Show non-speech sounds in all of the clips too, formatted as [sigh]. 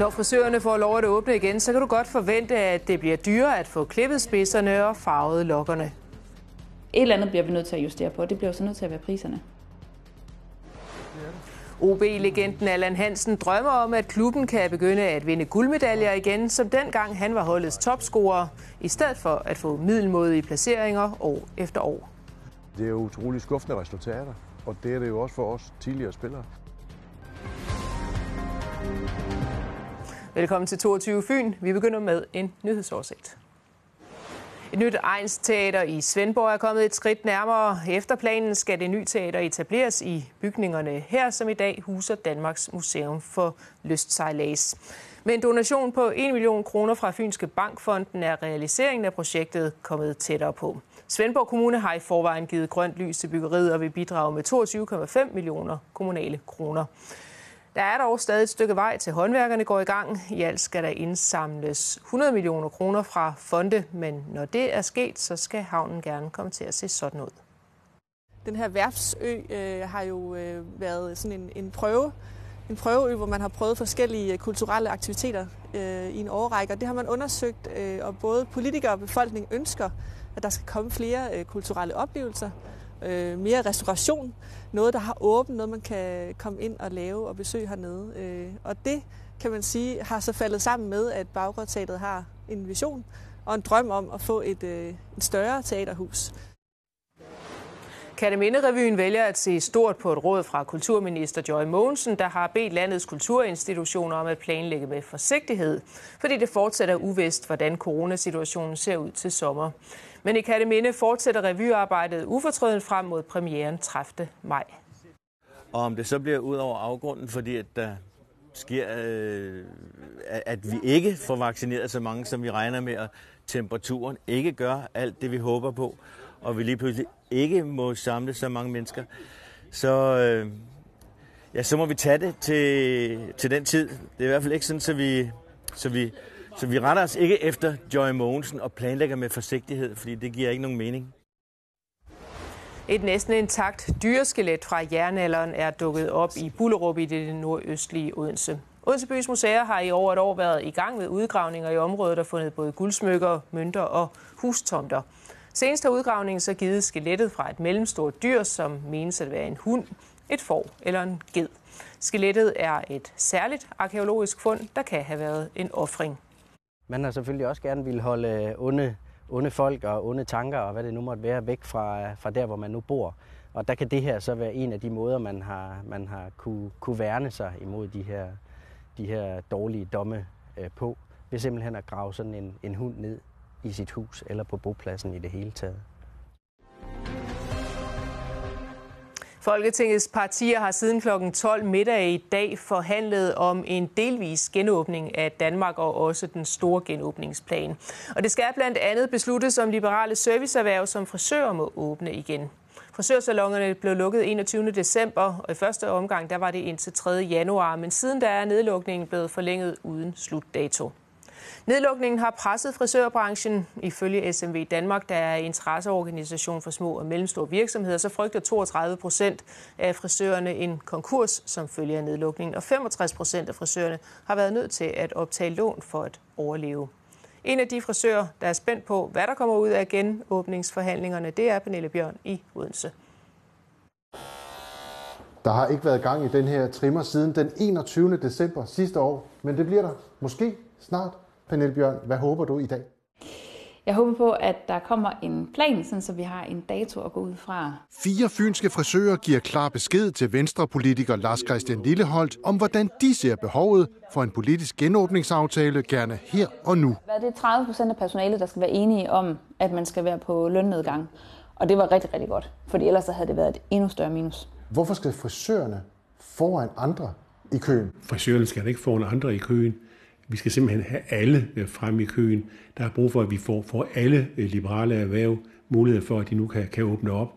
Når frisørerne får lov at åbne igen, så kan du godt forvente, at det bliver dyrere at få klippet spidserne og farvet lokkerne. Et eller andet bliver vi nødt til at justere på. Det bliver så nødt til at være priserne. OB-legenden Allan Hansen drømmer om, at klubben kan begynde at vinde guldmedaljer igen, som dengang han var holdets topscorer, i stedet for at få middelmodige placeringer år efter år. Det er jo utroligt skuffende resultater, og det er det jo også for os tidligere spillere. Velkommen til 22 Fyn. Vi begynder med en nyhedsoversigt. Et nyt Ejns Teater i Svendborg er kommet et skridt nærmere. Efter planen skal det nye teater etableres i bygningerne her, som i dag huser Danmarks Museum for Lystsejlads. Med en donation på 1 million kroner fra Fynske Bankfonden er realiseringen af projektet kommet tættere på. Svendborg Kommune har i forvejen givet grønt lys til byggeriet og vil bidrage med 22,5 millioner kommunale kroner. Der er dog stadig et stykke vej til håndværkerne går i gang. I alt skal der indsamles 100 millioner kroner fra fonde, men når det er sket, så skal havnen gerne komme til at se sådan ud. Den her værfsø øh, har jo øh, været sådan en, en prøve, en prøveø, hvor man har prøvet forskellige øh, kulturelle aktiviteter øh, i en årrække, og det har man undersøgt, øh, og både politikere og befolkning ønsker, at der skal komme flere øh, kulturelle oplevelser, øh, mere restauration, noget, der har åbent, noget, man kan komme ind og lave og besøge hernede. Øh, og det, kan man sige, har så faldet sammen med, at Baggårdteateret har en vision og en drøm om at få et, øh, et større teaterhus. Kademinderevyen vælger at se stort på et råd fra kulturminister Joy Mogensen, der har bedt landets kulturinstitutioner om at planlægge med forsigtighed, fordi det fortsætter uvist, hvordan coronasituationen ser ud til sommer. Men i Kataminde fortsætter revyarbejdet ufortrødent frem mod premieren 30. maj. Og om det så bliver ud over afgrunden, fordi at der sker, øh, at vi ikke får vaccineret så mange, som vi regner med, og temperaturen ikke gør alt det, vi håber på, og vi lige pludselig ikke må samle så mange mennesker, så, øh, ja, så må vi tage det til, til den tid. Det er i hvert fald ikke sådan, så vi, så vi, så vi retter os ikke efter Joy Mogensen og planlægger med forsigtighed, fordi det giver ikke nogen mening. Et næsten intakt dyreskelet fra jernalderen er dukket op i Bullerup i det nordøstlige Odense. Odense Bys Museer har i over et år været i gang med udgravninger i området og fundet både guldsmykker, mønter og hustomter. Senest har udgravningen så givet skelettet fra et mellemstort dyr, som menes at være en hund, et får eller en ged. Skelettet er et særligt arkeologisk fund, der kan have været en offring. Man har selvfølgelig også gerne vil holde øh, onde, onde folk og onde tanker og hvad det nu måtte være væk fra, fra der, hvor man nu bor. Og der kan det her så være en af de måder, man har, man har kunne, kunne værne sig imod de her, de her dårlige domme øh, på, ved simpelthen at grave sådan en, en hund ned i sit hus eller på bopladsen i det hele taget. Folketingets partier har siden kl. 12 middag i dag forhandlet om en delvis genåbning af Danmark og også den store genåbningsplan. Og det skal blandt andet besluttes om liberale serviceerhverv som frisører må åbne igen. Frisørsalongerne blev lukket 21. december, og i første omgang der var det indtil 3. januar, men siden der er nedlukningen blevet forlænget uden slutdato. Nedlukningen har presset frisørbranchen. Ifølge SMV Danmark, der er interesseorganisation for små og mellemstore virksomheder, så frygter 32 procent af frisørerne en konkurs som følge af nedlukningen, og 65 procent af frisørerne har været nødt til at optage lån for at overleve. En af de frisører, der er spændt på, hvad der kommer ud af genåbningsforhandlingerne, det er Pernille Bjørn i Odense. Der har ikke været gang i den her trimmer siden den 21. december sidste år, men det bliver der måske snart. Pernille Bjørn, hvad håber du i dag? Jeg håber på, at der kommer en plan, sådan så vi har en dato at gå ud fra. Fire fynske frisører giver klar besked til venstrepolitiker Lars Christian Lilleholdt om, hvordan de ser behovet for en politisk genåbningsaftale gerne her og nu. Hvad er det 30 procent af personalet, der skal være enige om, at man skal være på lønnedgang? Og det var rigtig, rigtig godt, fordi ellers havde det været et endnu større minus. Hvorfor skal frisørerne foran andre i køen? Frisørerne skal ikke foran andre i køen. Vi skal simpelthen have alle frem i køen. Der er brug for, at vi får, får alle liberale erhverv mulighed for, at de nu kan, kan åbne op.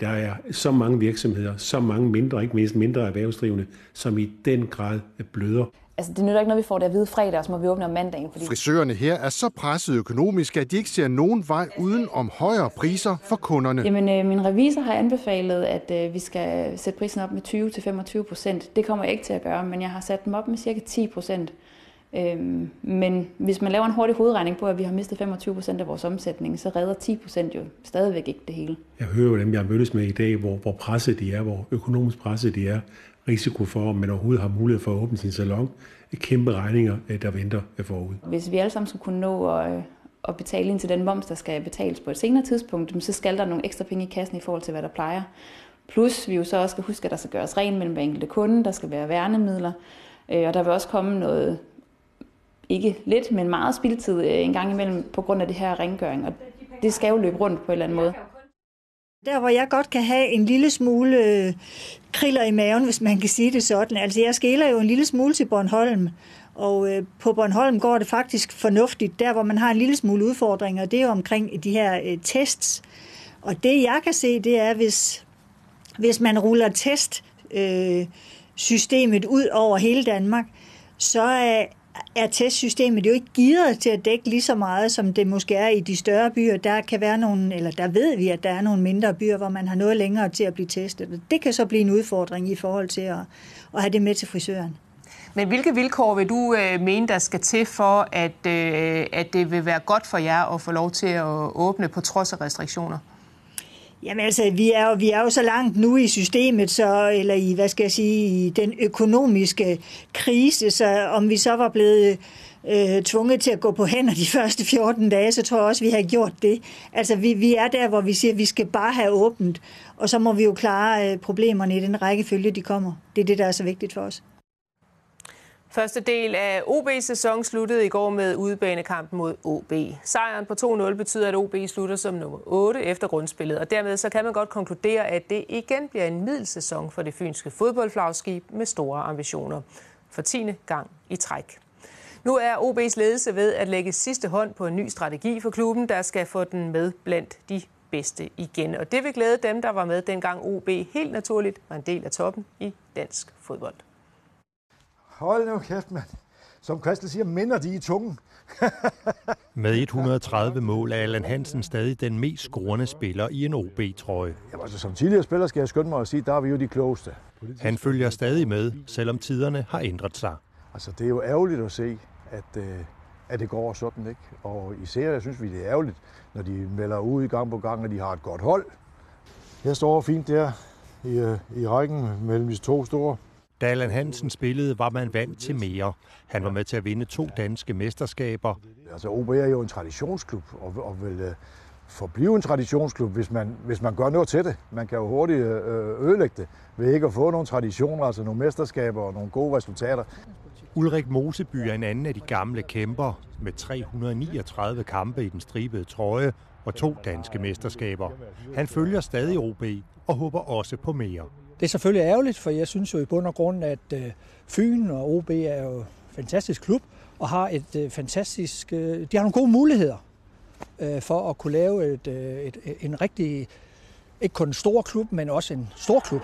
Der er så mange virksomheder, så mange mindre, ikke mindst mindre erhvervsdrivende, som i den grad bløder. Altså, det nytter ikke noget, vi får det at vide fredag, så må vi åbne om mandagen. Fordi... Frisørerne her er så presset økonomisk, at de ikke ser nogen vej uden om højere priser for kunderne. Jamen, øh, min revisor har anbefalet, at øh, vi skal sætte prisen op med 20-25 procent. Det kommer jeg ikke til at gøre, men jeg har sat dem op med cirka 10 procent. Øhm, men hvis man laver en hurtig hovedregning på, at vi har mistet 25 procent af vores omsætning, så redder 10 procent jo stadigvæk ikke det hele. Jeg hører jo dem, jeg mødtes med i dag, hvor, hvor presset de er, hvor økonomisk presset de er, risiko for, om man overhovedet har mulighed for at åbne sin salon, kæmpe regninger, øh, der venter forud. Hvis vi alle sammen skulle kunne nå at, at betale ind til den moms, der skal betales på et senere tidspunkt, så skal der nogle ekstra penge i kassen i forhold til, hvad der plejer. Plus vi jo så også skal huske, at der skal gøres ren mellem enkelte kunde, der skal være værnemidler, øh, og der vil også komme noget, ikke lidt, men meget spildtid øh, en gang imellem på grund af det her rengøring, og det skal jo løbe rundt på en eller anden måde. Der, hvor jeg godt kan have en lille smule øh, kriller i maven, hvis man kan sige det sådan. Altså, jeg skæler jo en lille smule til Bornholm, og øh, på Bornholm går det faktisk fornuftigt. Der, hvor man har en lille smule udfordringer, det er omkring de her øh, tests. Og det, jeg kan se, det er, hvis, hvis man ruller testsystemet øh, ud over hele Danmark, så er, er testsystemet jo ikke gearet til at dække lige så meget, som det måske er i de større byer. Der kan være nogle, eller der ved vi, at der er nogle mindre byer, hvor man har noget længere til at blive testet. Det kan så blive en udfordring i forhold til at, at have det med til frisøren. Men hvilke vilkår vil du øh, mene, der skal til for, at, øh, at det vil være godt for jer at få lov til at åbne på trods af restriktioner? Jamen altså, vi er, jo, vi er jo så langt nu i systemet, så, eller i, hvad skal jeg sige, i den økonomiske krise, så om vi så var blevet øh, tvunget til at gå på hænder de første 14 dage, så tror jeg også, vi har gjort det. Altså, vi, vi er der, hvor vi siger, at vi skal bare have åbent, og så må vi jo klare øh, problemerne i den rækkefølge, de kommer. Det er det, der er så vigtigt for os. Første del af OB's sæson sluttede i går med udebanekampen mod OB. Sejren på 2-0 betyder, at OB slutter som nummer 8 efter grundspillet, og dermed så kan man godt konkludere, at det igen bliver en middelsæson for det fynske fodboldflagskib med store ambitioner. For 10. gang i træk. Nu er OB's ledelse ved at lægge sidste hånd på en ny strategi for klubben, der skal få den med blandt de bedste igen. Og det vil glæde dem, der var med dengang OB helt naturligt var en del af toppen i dansk fodbold. Hold nu kæft, mand. Som Christel siger, minder de i tungen. [laughs] Med 130 mål er Allan Hansen stadig den mest scorende spiller i en OB-trøje. Jamen, altså, som tidligere spiller skal jeg skynde mig at sige, der er vi jo de klogeste. Han følger stadig med, selvom tiderne har ændret sig. Altså, det er jo ærgerligt at se, at, øh, at det går sådan, ikke? Og især, jeg synes vi, det er ærgerligt, når de melder ud i gang på gang, at de har et godt hold. Jeg står fint der i, øh, i rækken mellem de to store da Allan Hansen spillede, var man vant til mere. Han var med til at vinde to danske mesterskaber. Altså OB er jo en traditionsklub, og, og vil øh, forblive en traditionsklub, hvis man, hvis man gør noget til det. Man kan jo hurtigt øh, ødelægge det ved ikke at få nogle traditioner, altså nogle mesterskaber og nogle gode resultater. Ulrik Moseby er en anden af de gamle kæmper med 339 kampe i den stribede trøje og to danske mesterskaber. Han følger stadig OB og håber også på mere. Det er selvfølgelig ærgerligt, for jeg synes jo i bund og grund, at øh, Fyn og OB er jo en fantastisk klub, og har et øh, fantastisk, øh, de har nogle gode muligheder for at kunne lave et, et, en rigtig, ikke kun en stor klub, men også en stor klub.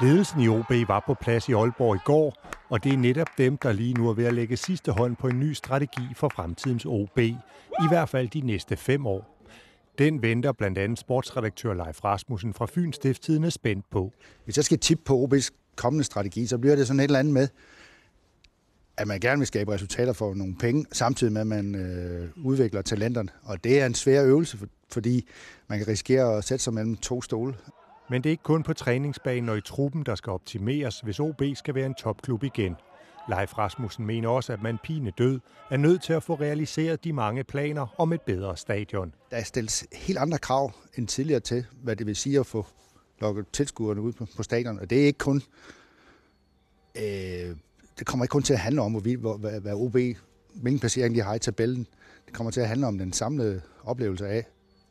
Ledelsen i OB var på plads i Aalborg i går, og det er netop dem, der lige nu er ved at lægge sidste hånd på en ny strategi for fremtidens OB, i hvert fald de næste fem år. Den venter blandt andet sportsredaktør Leif Rasmussen fra Fyns Stifttidende spændt på. Hvis jeg skal tippe på OB's kommende strategi, så bliver det sådan et eller andet med, at man gerne vil skabe resultater for nogle penge, samtidig med, at man øh, udvikler talenterne. Og det er en svær øvelse, for, fordi man kan risikere at sætte sig mellem to stole. Men det er ikke kun på træningsbanen og i truppen, der skal optimeres, hvis OB skal være en topklub igen. Leif Rasmussen mener også, at man pine død er nødt til at få realiseret de mange planer om et bedre stadion. Der er stillet helt andre krav end tidligere til, hvad det vil sige at få lukket tilskuerne ud på, på stadion. Og det er ikke kun... Øh, det kommer ikke kun til at handle om, hvorvidt, hvor, hvad, hvad OB, hvilken placering de har i tabellen. Det kommer til at handle om den samlede oplevelse af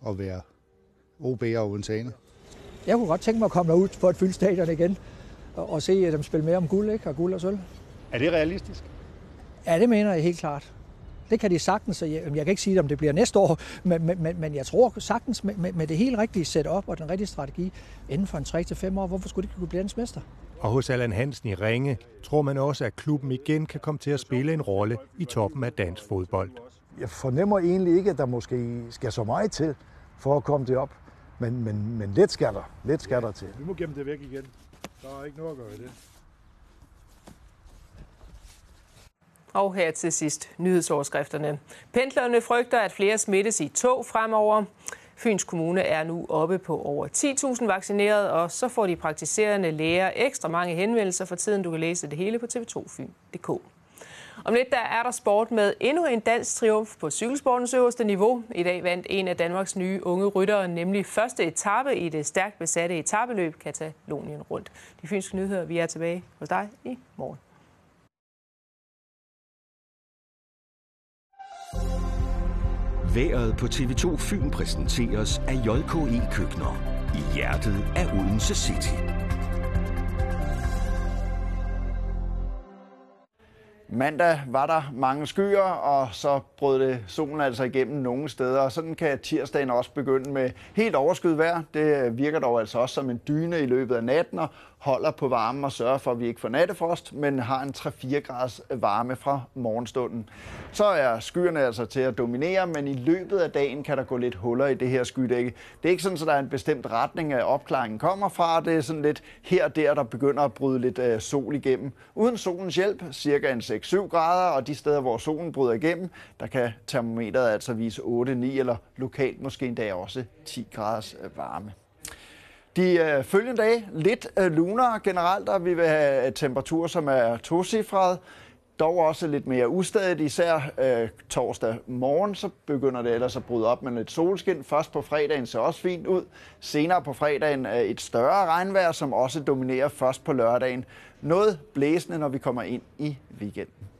at være OB og Odenseaner. Jeg kunne godt tænke mig at komme ud på et fyldt stadion igen og, og se dem spille mere om guld, ikke? og guld og sølv. Er det realistisk? Ja, det mener jeg helt klart. Det kan de sagtens, jeg, jeg kan ikke sige, om det bliver næste år, men, men, men jeg tror sagtens med, med, med det helt rigtige setup og den rigtige strategi, inden for en 3-5 år, hvorfor skulle det ikke kunne blive mester? Og hos Allan Hansen i Ringe tror man også, at klubben igen kan komme til at spille en rolle i toppen af dansk fodbold. Jeg fornemmer egentlig ikke, at der måske skal så meget til for at komme det op. Men, men, men lidt skal der. Lidt skal der til. Vi må gemme det væk igen. Der er ikke noget at gøre i det. Og her til sidst nyhedsoverskrifterne. Pendlerne frygter, at flere smittes i tog fremover. Fyns Kommune er nu oppe på over 10.000 vaccinerede, og så får de praktiserende læger ekstra mange henvendelser for tiden. Du kan læse det hele på tv2fyn.dk. Om lidt der er der sport med endnu en dansk triumf på cykelsportens øverste niveau. I dag vandt en af Danmarks nye unge ryttere, nemlig første etape i det stærkt besatte etabeløb Katalonien rundt. De fynske nyheder, vi er tilbage hos dig i morgen. Været på TV2 Fyn præsenteres af JKE Køkkener i hjertet af Odense City. Mandag var der mange skyer, og så brød det solen altså igennem nogle steder. Og sådan kan tirsdagen også begynde med helt overskyet vejr. Det virker dog altså også som en dyne i løbet af natten, og holder på varmen og sørger for, at vi ikke får nattefrost, men har en 3-4 graders varme fra morgenstunden. Så er skyerne altså til at dominere, men i løbet af dagen kan der gå lidt huller i det her skydække. Det er ikke sådan, at der er en bestemt retning af opklaringen kommer fra. Det er sådan lidt her og der, der begynder at bryde lidt øh, sol igennem. Uden solens hjælp, cirka en 6-7 grader, og de steder, hvor solen bryder igennem, der kan termometeret altså vise 8-9 eller lokalt måske endda også 10 graders øh, varme. De øh, følgende dage lidt øh, lunere generelt, og vi vil have øh, temperaturer, som er tocifrede. Dog også lidt mere ustadigt, især øh, torsdag morgen, så begynder det ellers at bryde op med lidt solskin. Først på fredagen ser også fint ud. Senere på fredagen øh, et større regnvejr, som også dominerer først på lørdagen. Noget blæsende, når vi kommer ind i weekenden.